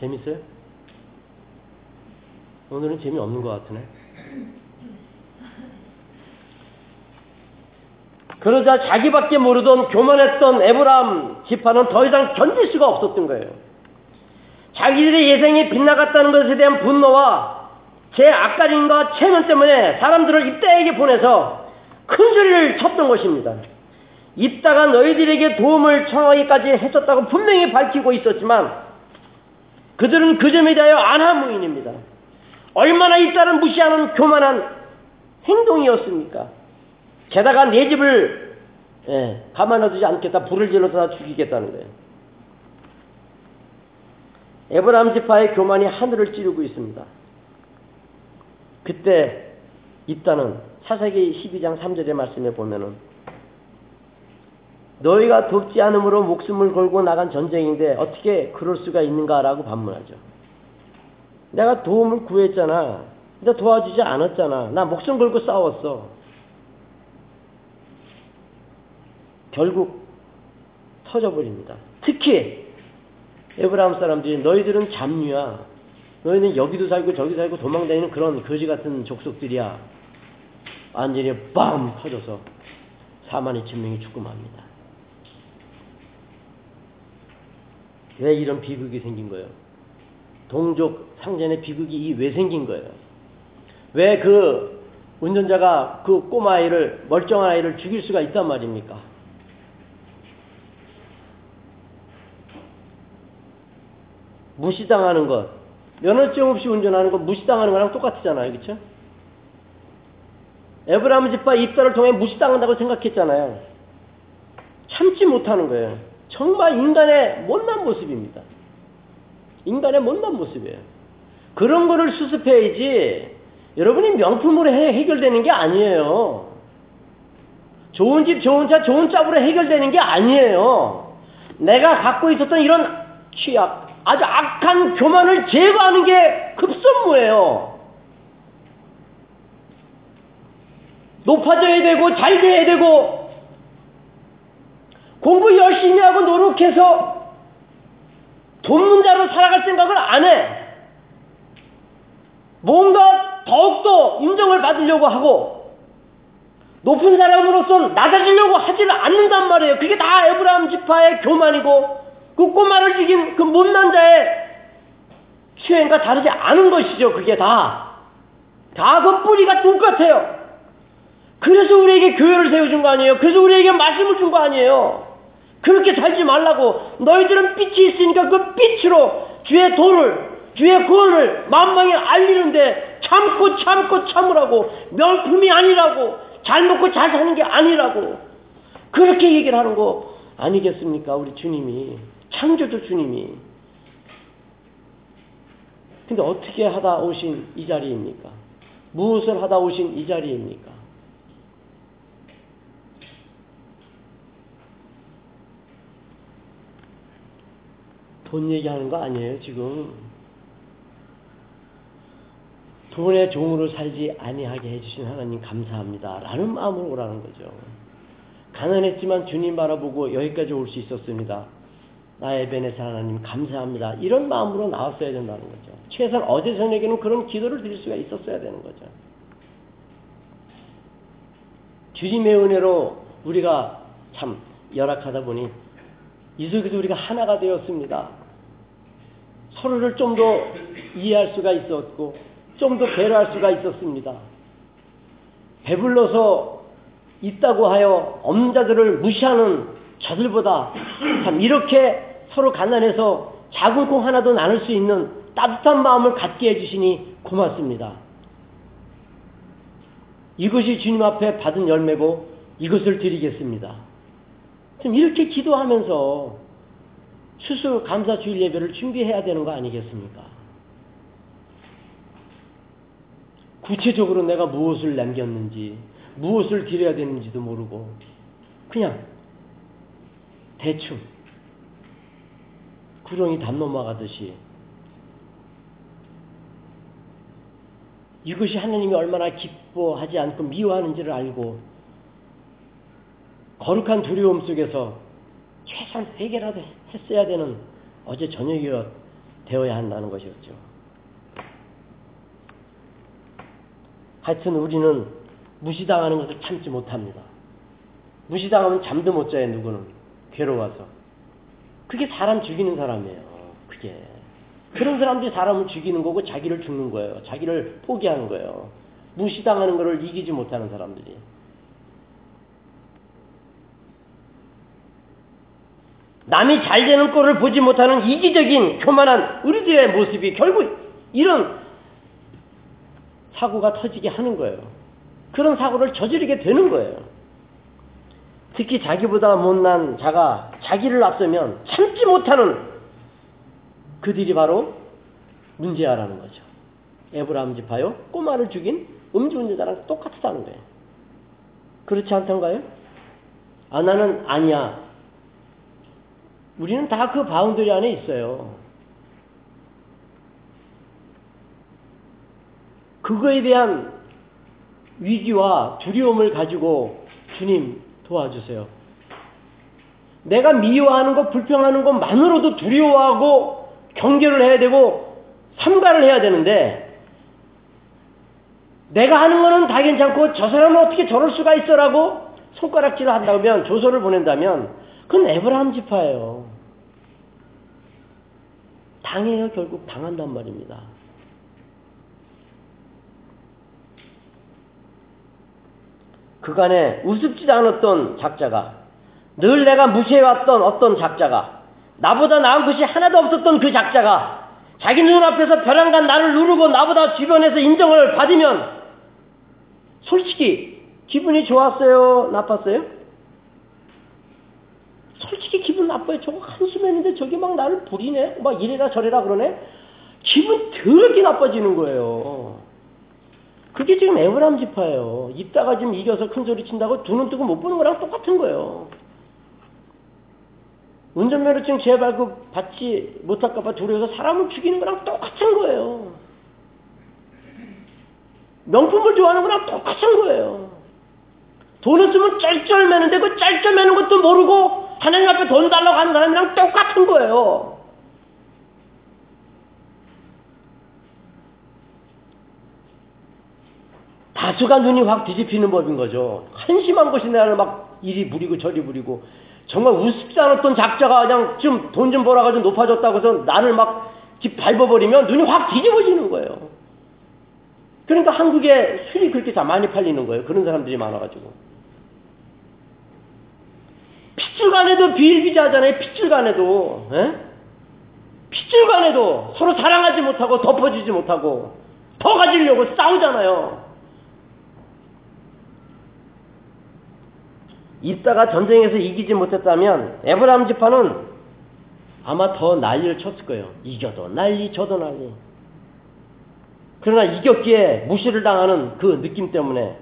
재밌어요? 오늘은 재미없는 것 같으네. 그러자 자기밖에 모르던 교만했던 에브라함 지파는 더 이상 견딜 수가 없었던 거예요. 자기들의 예생이 빗나갔다는 것에 대한 분노와 제 악가림과 체면 때문에 사람들을 입다에게 보내서 큰 소리를 쳤던 것입니다. 입다가 너희들에게 도움을 청하기까지 했었다고 분명히 밝히고 있었지만 그들은 그 점에 대하여 안하무인입니다. 얼마나 입다를 무시하는 교만한 행동이었습니까? 게다가 내 집을 예, 가만놔두지 않겠다. 불을 질러서 다 죽이겠다는 거예요. 에브라함 지파의 교만이 하늘을 찌르고 있습니다. 그때 입다는 사사기 12장 3절의 말씀에 보면은 너희가 돕지 않으므로 목숨을 걸고 나간 전쟁인데 어떻게 그럴 수가 있는가라고 반문하죠. 내가 도움을 구했잖아. 근데 도와주지 않았잖아. 나 목숨 걸고 싸웠어. 결국 터져버립니다. 특히 에브라함 사람들이 너희들은 잡류야. 너희는 여기도 살고 저기 살고 도망다니는 그런 거지 같은 족속들이야. 완전히 빵 터져서 4만 2천 명이 죽고 맙니다. 왜 이런 비극이 생긴 거예요? 동족 상전의 비극이 왜 생긴 거예요? 왜 그 운전자가 그 꼬마 아이를 멀쩡한 아이를 죽일 수가 있단 말입니까? 무시당하는 것, 면허증 없이 운전하는 것 무시당하는 거랑 똑같잖아요, 그렇죠? 에브라임 집파 입사를 통해 무시당한다고 생각했잖아요. 참지 못하는 거예요. 정말 인간의 못난 모습입니다. 인간의 못난 모습이에요. 그런 거를 수습해야지 여러분이 명품으로 해, 해결되는 게 아니에요. 좋은 집, 좋은 차, 좋은 짝으로 해결되는 게 아니에요. 내가 갖고 있었던 이런 취약, 아주 악한 교만을 제거하는 게 급선무예요. 높아져야 되고 잘 돼야 되고 공부 열심히 하고 노력해서 돈문자로 살아갈 생각을 안 해. 뭔가 더욱더 인정을 받으려고 하고 높은 사람으로서 낮아지려고 하지를 않는단 말이에요. 그게 다 에브라함 지파의 교만이고 그 꼬마를 죽인 그 못난 자의 수행과 다르지 않은 것이죠. 그게 다. 다 그 뿌리가 똑같아요. 그래서 우리에게 교회를 세워준 거 아니에요. 그래서 우리에게 말씀을 준 거 아니에요. 그렇게 살지 말라고 너희들은 빛이 있으니까 그 빛으로 주의 도를 주의 구원을 만방에 알리는데 참고 참고 참으라고 명품이 아니라고 잘 먹고 잘 사는 게 아니라고 그렇게 얘기를 하는 거 아니겠습니까 우리 주님이 창조주 주님이. 근데 어떻게 하다 오신 이 자리입니까? 무엇을 하다 오신 이 자리입니까? 돈 얘기하는 거 아니에요, 지금. 돈의 종으로 살지 아니하게 해주신 하나님 감사합니다. 라는 마음으로 오라는 거죠. 가난했지만 주님 바라보고 여기까지 올 수 있었습니다. 나의 베네사 하나님 감사합니다. 이런 마음으로 나왔어야 된다는 거죠. 최소한 어제 저녁에는 그런 기도를 드릴 수가 있었어야 되는 거죠. 주님의 은혜로 우리가 참 열악하다 보니 이 속에서 우리가 하나가 되었습니다. 서로를 좀 더 이해할 수가 있었고 좀 더 배려할 수가 있었습니다. 배불러서 있다고 하여 없는 자들을 무시하는 저들보다 참 이렇게 서로 가난해서 작은 콩 하나도 나눌 수 있는 따뜻한 마음을 갖게 해주시니 고맙습니다. 이것이 주님 앞에 받은 열매고 이것을 드리겠습니다. 좀 이렇게 기도하면서 수수 감사 주일 예배를 준비해야 되는 거 아니겠습니까? 구체적으로 내가 무엇을 남겼는지, 무엇을 드려야 되는지도 모르고, 그냥 대충 구렁이 담 넘어가듯이 이것이 하나님이 얼마나 기뻐하지 않고 미워하는지를 알고 거룩한 두려움 속에서 최소한 회개라도 했어야 되는 어제 저녁이 되어야 한다는 것이었죠. 하여튼 우리는 무시당하는 것을 참지 못합니다. 무시당하면 잠도 못 자요, 누구는. 괴로워서. 그게 사람 죽이는 사람이에요. 그게. 그런 사람들이 사람을 죽이는 거고 자기를 죽는 거예요. 자기를 포기하는 거예요. 무시당하는 것을 이기지 못하는 사람들이. 남이 잘 되는 꼴을 보지 못하는 이기적인 교만한 우리들의 모습이 결국 이런 사고가 터지게 하는 거예요. 그런 사고를 저지르게 되는 거예요. 특히 자기보다 못난 자가 자기를 앞서면 참지 못하는 그들이 바로 문제아라는 거죠. 에브라임 지파요 꼬마를 죽인 음주운전자랑 똑같다는 거예요. 그렇지 않던가요? 아 나는 아니야. 우리는 다 그 boundary 안에 있어요. 그거에 대한 위기와 두려움을 가지고 주님 도와주세요. 내가 미워하는 것, 불평하는 것만으로도 두려워하고 경계를 해야 되고 삼가를 해야 되는데 내가 하는 거는 다 괜찮고 저 사람은 어떻게 저럴 수가 있어라고 손가락질을 한다면 조서를 보낸다면 그건 에브라함 지파예요. 당해요 결국 당한단 말입니다. 그간에 우습지도 않았던 작자가 늘 내가 무시해왔던 어떤 작자가 나보다 나은 것이 하나도 없었던 그 작자가 자기 눈앞에서 벼랑간 나를 누르고 나보다 주변에서 인정을 받으면 솔직히 기분이 좋았어요? 나빴어요? 솔직히 기분 나빠요. 저거 한심했는데 저기 막 나를 부리네? 막 이래라 저래라 그러네? 기분 더럽게 나빠지는 거예요. 그게 지금 에브람 지파예요. 입다가 지금 이겨서 큰 소리 친다고 두 눈 뜨고 못 보는 거랑 똑같은 거예요. 운전면허증 재발급 받지 못할까봐 두려워서 사람을 죽이는 거랑 똑같은 거예요. 명품을 좋아하는 거랑 똑같은 거예요. 돈을 쓰면 쩔쩔매는데 그 쩔쩔매는 것도 모르고 하나님 앞에 돈 달라고 하는 사람이랑 똑같은 거예요. 다수가 눈이 확 뒤집히는 법인 거죠. 한심한 것이 나를 막 이리 부리고 저리 부리고 정말 우습지 않았던 작자가 그냥 좀 돈 좀 벌어가지고 높아졌다고 해서 나를 막 밟아버리면 눈이 확 뒤집어지는 거예요. 그러니까 한국에 술이 그렇게 다 많이 팔리는 거예요. 그런 사람들이 많아가지고. 핏줄간에도 비일비재하잖아요. 핏줄간에도. 에? 핏줄간에도 서로 사랑하지 못하고 덮어주지 못하고 더 가지려고 싸우잖아요. 있다가 전쟁에서 이기지 못했다면 에브라함 지파는 아마 더 난리를 쳤을 거예요. 이겨도 난리, 저도 난리. 그러나 이겼기에 무시를 당하는 그 느낌 때문에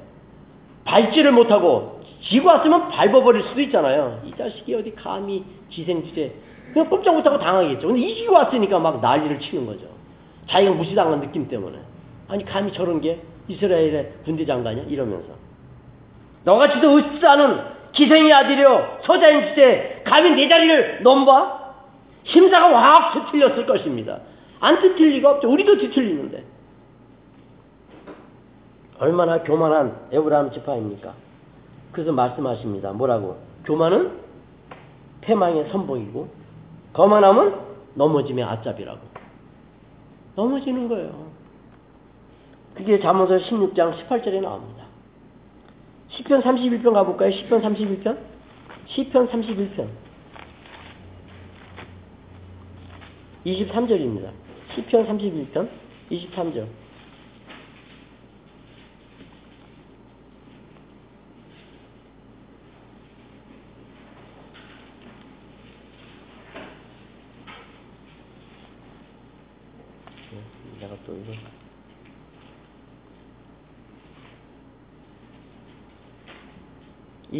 밟지를 못하고 지고 왔으면 밟아버릴 수도 있잖아요. 이 자식이 어디 감히 기생주제. 그냥 꼼짝 못하고 당하겠죠. 근데 이기고 왔으니까 막 난리를 치는 거죠. 자기가 무시당한 느낌 때문에. 아니, 감히 저런 게 이스라엘의 군대 장관이야? 이러면서. 너같이도 않은 기생의 아들이여, 서자인 주제, 감히 내 자리를 넘봐? 심사가 확 뒤틀렸을 것입니다. 안 뒤틀 리가 없죠. 우리도 뒤틀리는데. 얼마나 교만한 에브라함 지파입니까? 그래서 말씀하십니다. 뭐라고? 교만은 패망의 선봉이고 거만함은 넘어짐의 아짭이라고. 넘어지는 거예요. 그게 잠언서 16장 18절에 나옵니다. 10편 31편 가볼까요? 10편 31편? 10편 31편. 23절입니다. 10편 31편 23절. 내가 또 이거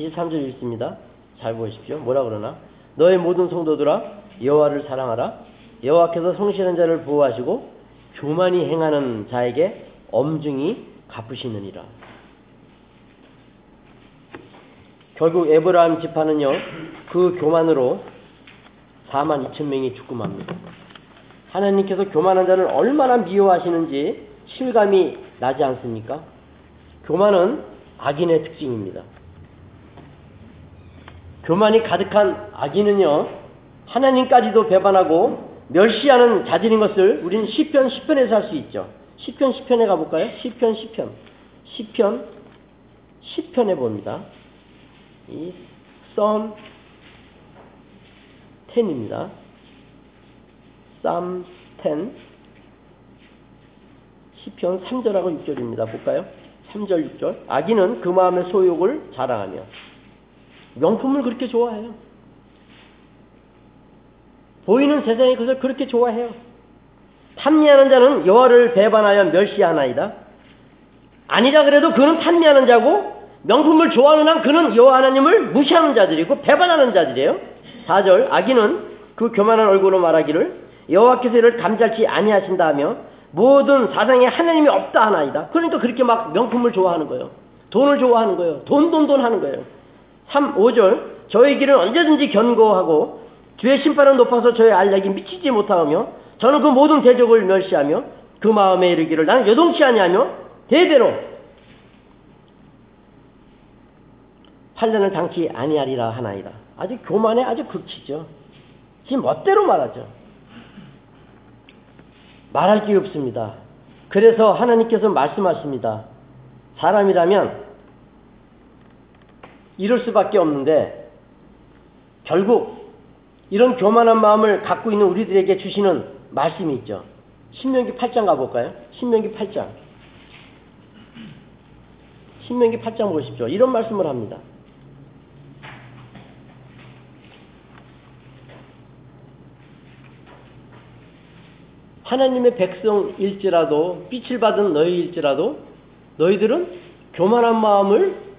23절 읽습니다. 잘 보십시오. 뭐라 그러나? 너의 모든 성도들아 여호와를 사랑하라. 여호와께서 성실한 자를 보호하시고 교만이 행하는 자에게 엄중히 갚으시느니라. 결국 에브라함 지파는요. 그 교만으로 4만 2천 명이 죽고 맙니다. 하나님께서 교만한 자를 얼마나 미워하시는지 실감이 나지 않습니까? 교만은 악인의 특징입니다. 교만이 가득한 악인은요, 하나님까지도 배반하고 멸시하는 자질인 것을 우리는 시편 10편에서 할 수 있죠. 시편 10편에 가볼까요? 시편 10편. 시편 10편에 봅니다. 이 썸 10입니다. 쌈 10. 시편 3절하고 6절입니다. 볼까요? 3절, 6절. 악인은 그 마음의 소욕을 자랑하며 명품을 그렇게 좋아해요. 보이는 세상의 것을 그렇게 좋아해요. 탐미하는 자는 여호와를 배반하여 멸시하나이다. 아니라 그래도 그는 탐미하는 자고 명품을 좋아하는 한 그는 여호와 하나님을 무시하는 자들이고 배반하는 자들이에요. 4절 악인은 그 교만한 얼굴로 말하기를 여호와께서 이를 감찰치 아니하신다 하며 모든 사상에 하나님이 없다 하나이다. 그러니까 그렇게 막 명품을 좋아하는 거예요. 돈을 좋아하는 거예요. 돈, 돈, 돈 하는 거예요. 3, 5절 저의 길은 언제든지 견고하고 주의 심판은 높아서 저의 알약이 미치지 못하며 저는 그 모든 대적을 멸시하며 그 마음에 이르기를 나는 여동치 아니하며 대대로 판례을 당치 아니하리라 하나이다. 아주 교만의 아주 극치죠. 지금 멋대로 말하죠. 말할 게 없습니다. 그래서 하나님께서 말씀하십니다. 사람이라면 이럴 수밖에 없는데 결국 이런 교만한 마음을 갖고 있는 우리들에게 주시는 말씀이 있죠. 신명기 8장 가볼까요? 신명기 8장. 신명기 8장 보십시오. 이런 말씀을 합니다. 하나님의 백성일지라도 빛을 받은 너희일지라도 너희들은 교만한 마음을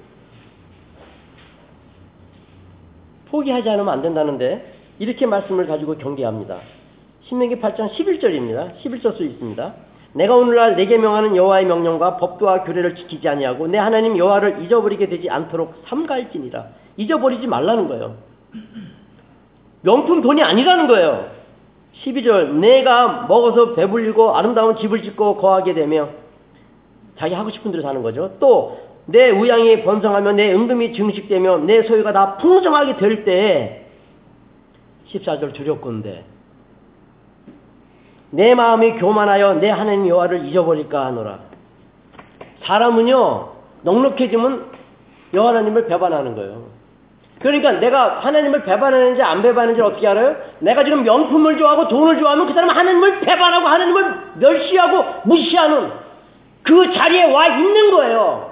포기하지 않으면 안 된다는데 이렇게 말씀을 가지고 경계합니다. 신명기 8장 11절입니다. 11절 수 있습니다. 내가 오늘날 내게 명하는 여호와의 명령과 법도와 규례를 지키지 아니하고 내 하나님 여호와를 잊어버리게 되지 않도록 삼가할지니라. 잊어버리지 말라는 거예요. 명품 돈이 아니라는 거예요. 12절 내가 먹어서 배불리고 아름다운 집을 짓고 거하게 되며 자기 하고 싶은 대로 사는 거죠. 또 내 우양이 번성하며 내 은금이 증식되며 내 소유가 다 풍성하게 될때 14절 주력건데 내 마음이 교만하여 내 하나님 여호와를 잊어버릴까 하노라. 사람은요 넉넉해지면 여호와 하나님을 배반하는 거예요. 그러니까 내가 하나님을 배반하는지 안 배반하는지 어떻게 알아요? 내가 지금 명품을 좋아하고 돈을 좋아하면 그 사람은 하나님을 배반하고 하나님을 멸시하고 무시하는 그 자리에 와 있는 거예요.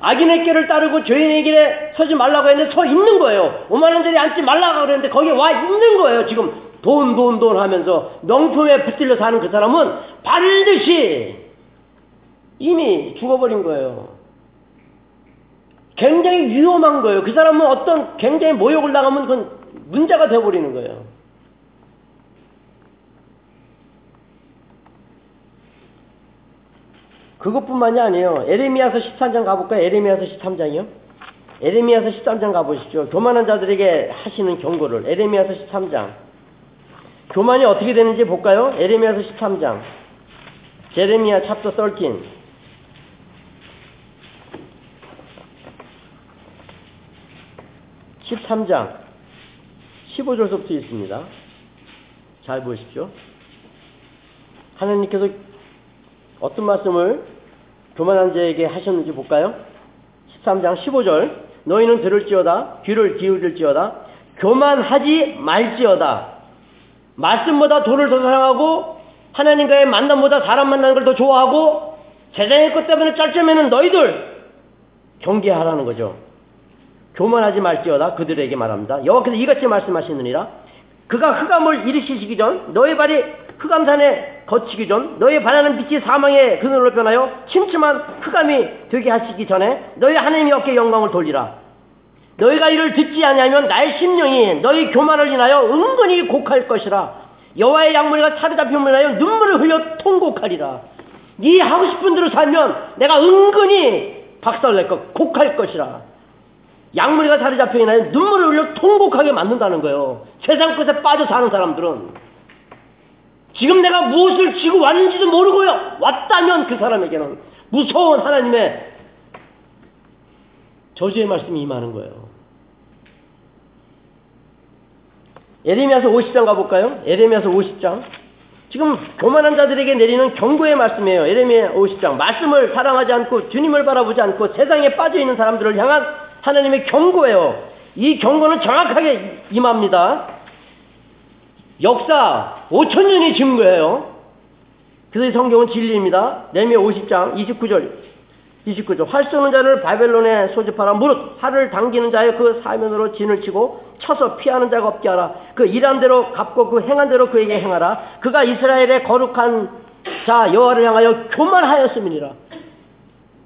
악인의 길을 따르고 죄인의 길에 서지 말라고 했는데 서 있는 거예요. 5만원 짜리 앉지 말라고 그랬는데 거기에 와 있는 거예요. 지금 돈, 돈, 돈 하면서 명품에 붙들려 사는 그 사람은 반드시 이미 죽어버린 거예요. 굉장히 위험한 거예요. 그 사람은 어떤 굉장히 모욕을 당하면 그건 문제가 되어버리는 거예요. 그것뿐만이 아니에요. 에레미야서 13장 가볼까요? 에레미야서 13장이요? 에레미야서 13장 가보시죠. 교만한 자들에게 하시는 경고를. 에레미야서 13장. 교만이 어떻게 되는지 볼까요? 에레미야서 13장. 제레미야 찹터 13. 13장 15절부터 있습니다. 잘 보십시오. 하나님께서 어떤 말씀을 교만한 자에게 하셨는지 볼까요? 13장 15절 너희는 들을지어다 귀를 기울일지어다 교만하지 말지어다 말씀보다 돈을 더 사랑하고 하나님과의 만남보다 사람 만나는 걸 더 좋아하고 세상의 것 때문에 짤짤매는 너희들 경계하라는 거죠. 교만하지 말지어다 그들에게 말합니다. 여호와께서 이같이 말씀하시느니라 그가 흑암을 일으키시기 전 너희 발이 흑암산에 거치기 전 너희 바라는 빛이 사망의 그늘로 변하여 침침한 흑암이 되게 하시기 전에 너희 하나님이 어깨 영광을 돌리라. 너희가 이를 듣지 아니하면 나의 심령이 너희 교만을 인하여 은근히 곡할 것이라. 여호와의 양머리가 사로잡힘을 인하여 눈물을 흘려 통곡하리라. 네 하고 싶은 대로 살면 내가 은근히 박살낼 것, 곡할 것이라. 양머리가 사로잡혀 인하여 눈물을 흘려 통곡하게 만든다는 거예요. 세상 것에 빠져 사는 사람들은. 지금 내가 무엇을 지고 왔는지도 모르고요. 왔다면 그 사람에게는 무서운 하나님의 저주의 말씀이 임하는 거예요. 에레미야서 50장 가볼까요? 에레미야서 50장. 지금 교만한 자들에게 내리는 경고의 말씀이에요. 에레미야 50장. 말씀을 사랑하지 않고 주님을 바라보지 않고 세상에 빠져 있는 사람들을 향한 하나님의 경고예요. 이 경고는 정확하게 임합니다. 역사 5천 년이 지은 거예요. 그래서 성경은 진리입니다. 내미 50장 29절 29절 활 쏘는 자를 바벨론에 소집하라 무릇 활을 당기는 자의 그 사면으로 진을 치고 쳐서 피하는 자가 없게 하라 그 일한 대로 갚고 그 행한 대로 그에게 행하라 그가 이스라엘의 거룩한 자 여호와를 향하여 교만하였음이니라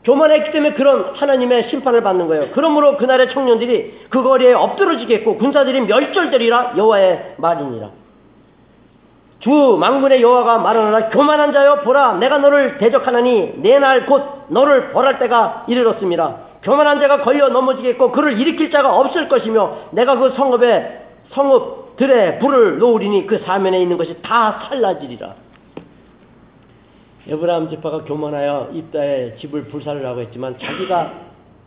교만했기 때문에 그런 하나님의 심판을 받는 거예요. 그러므로 그날의 청년들이 그 거리에 엎드러지겠고 군사들이 멸절되리라 여호와의 말이니라. 주 망군의 여호와가 말하노라 교만한 자여 보라 내가 너를 대적하나니 내 날 곧 너를 벌할 때가 이르렀습니다. 교만한 자가 걸려 넘어지겠고 그를 일으킬 자가 없을 것이며 내가 그 성읍에 성읍들의 불을 놓으리니 그 사면에 있는 것이 다 살라지리라. 에브라함 지파가 교만하여 입다에 집을 불사를 하고 했지만 자기가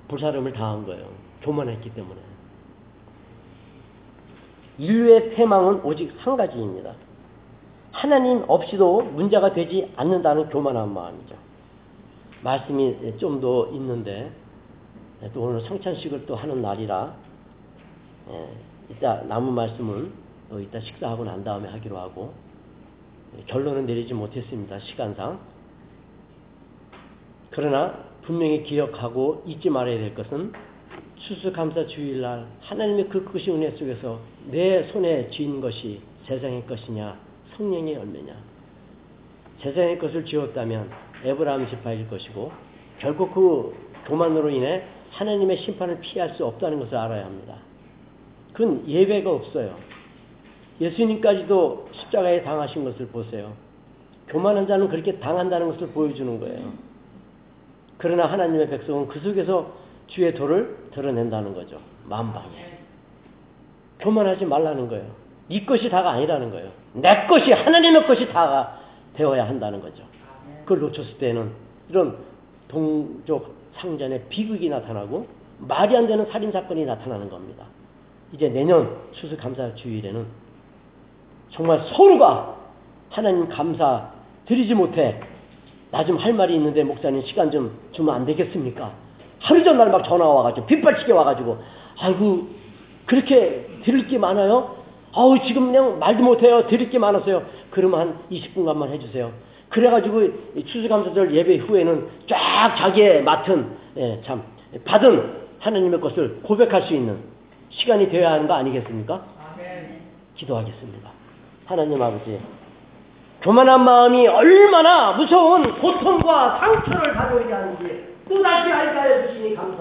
불사름을 당한 거예요. 교만했기 때문에. 인류의 패망은 오직 한 가지입니다. 하나님 없이도 문제가 되지 않는다는 교만한 마음이죠. 말씀이 좀 더 있는데 또 오늘 성찬식을 또 하는 날이라 예, 이따 남은 말씀은 또 이따 식사하고 난 다음에 하기로 하고 결론은 내리지 못했습니다. 시간상. 그러나 분명히 기억하고 잊지 말아야 될 것은 추수감사 주일날 하나님의 그 크신 은혜 속에서 내 손에 쥔 것이 세상의 것이냐 성령의 열매냐. 세상의 것을 지었다면 에브라함 지파일 것이고 결국 그 교만으로 인해 하나님의 심판을 피할 수 없다는 것을 알아야 합니다. 그건 예배가 없어요. 예수님까지도 십자가에 당하신 것을 보세요. 교만한 자는 그렇게 당한다는 것을 보여주는 거예요. 그러나 하나님의 백성은 그 속에서 주의 도를 드러낸다는 거죠. 만방에. 교만하지 말라는 거예요. 네 것이 다가 아니라는 거예요. 내 것이 하나님의 것이 다가 되어야 한다는 거죠. 그걸 놓쳤을 때는 이런 동족 상전의 비극이 나타나고 말이 안 되는 살인 사건이 나타나는 겁니다. 이제 내년 추수감사 주일에는 정말 서로가 하나님 감사 드리지 못해 나 좀 할 말이 있는데 목사님 시간 좀 주면 안 되겠습니까? 하루 전날 막 전화 와가지고 빗발치게 와가지고 아이고 그렇게 드릴 게 많아요? 아우 지금 그냥 말도 못해요. 드릴 게 많았어요. 그러면 한 20분간만 해주세요. 그래가지고 추수감사절 예배 후에는 쫙 자기의 맡은 예, 참 받은 하나님의 것을 고백할 수 있는 시간이 되어야 하는 거 아니겠습니까? 기도하겠습니다. 하나님 아버지, 교만한 마음이 얼마나 무서운 고통과 상처를 가져오게 하는지 또다시 알게 하여 주시니 감사합니다.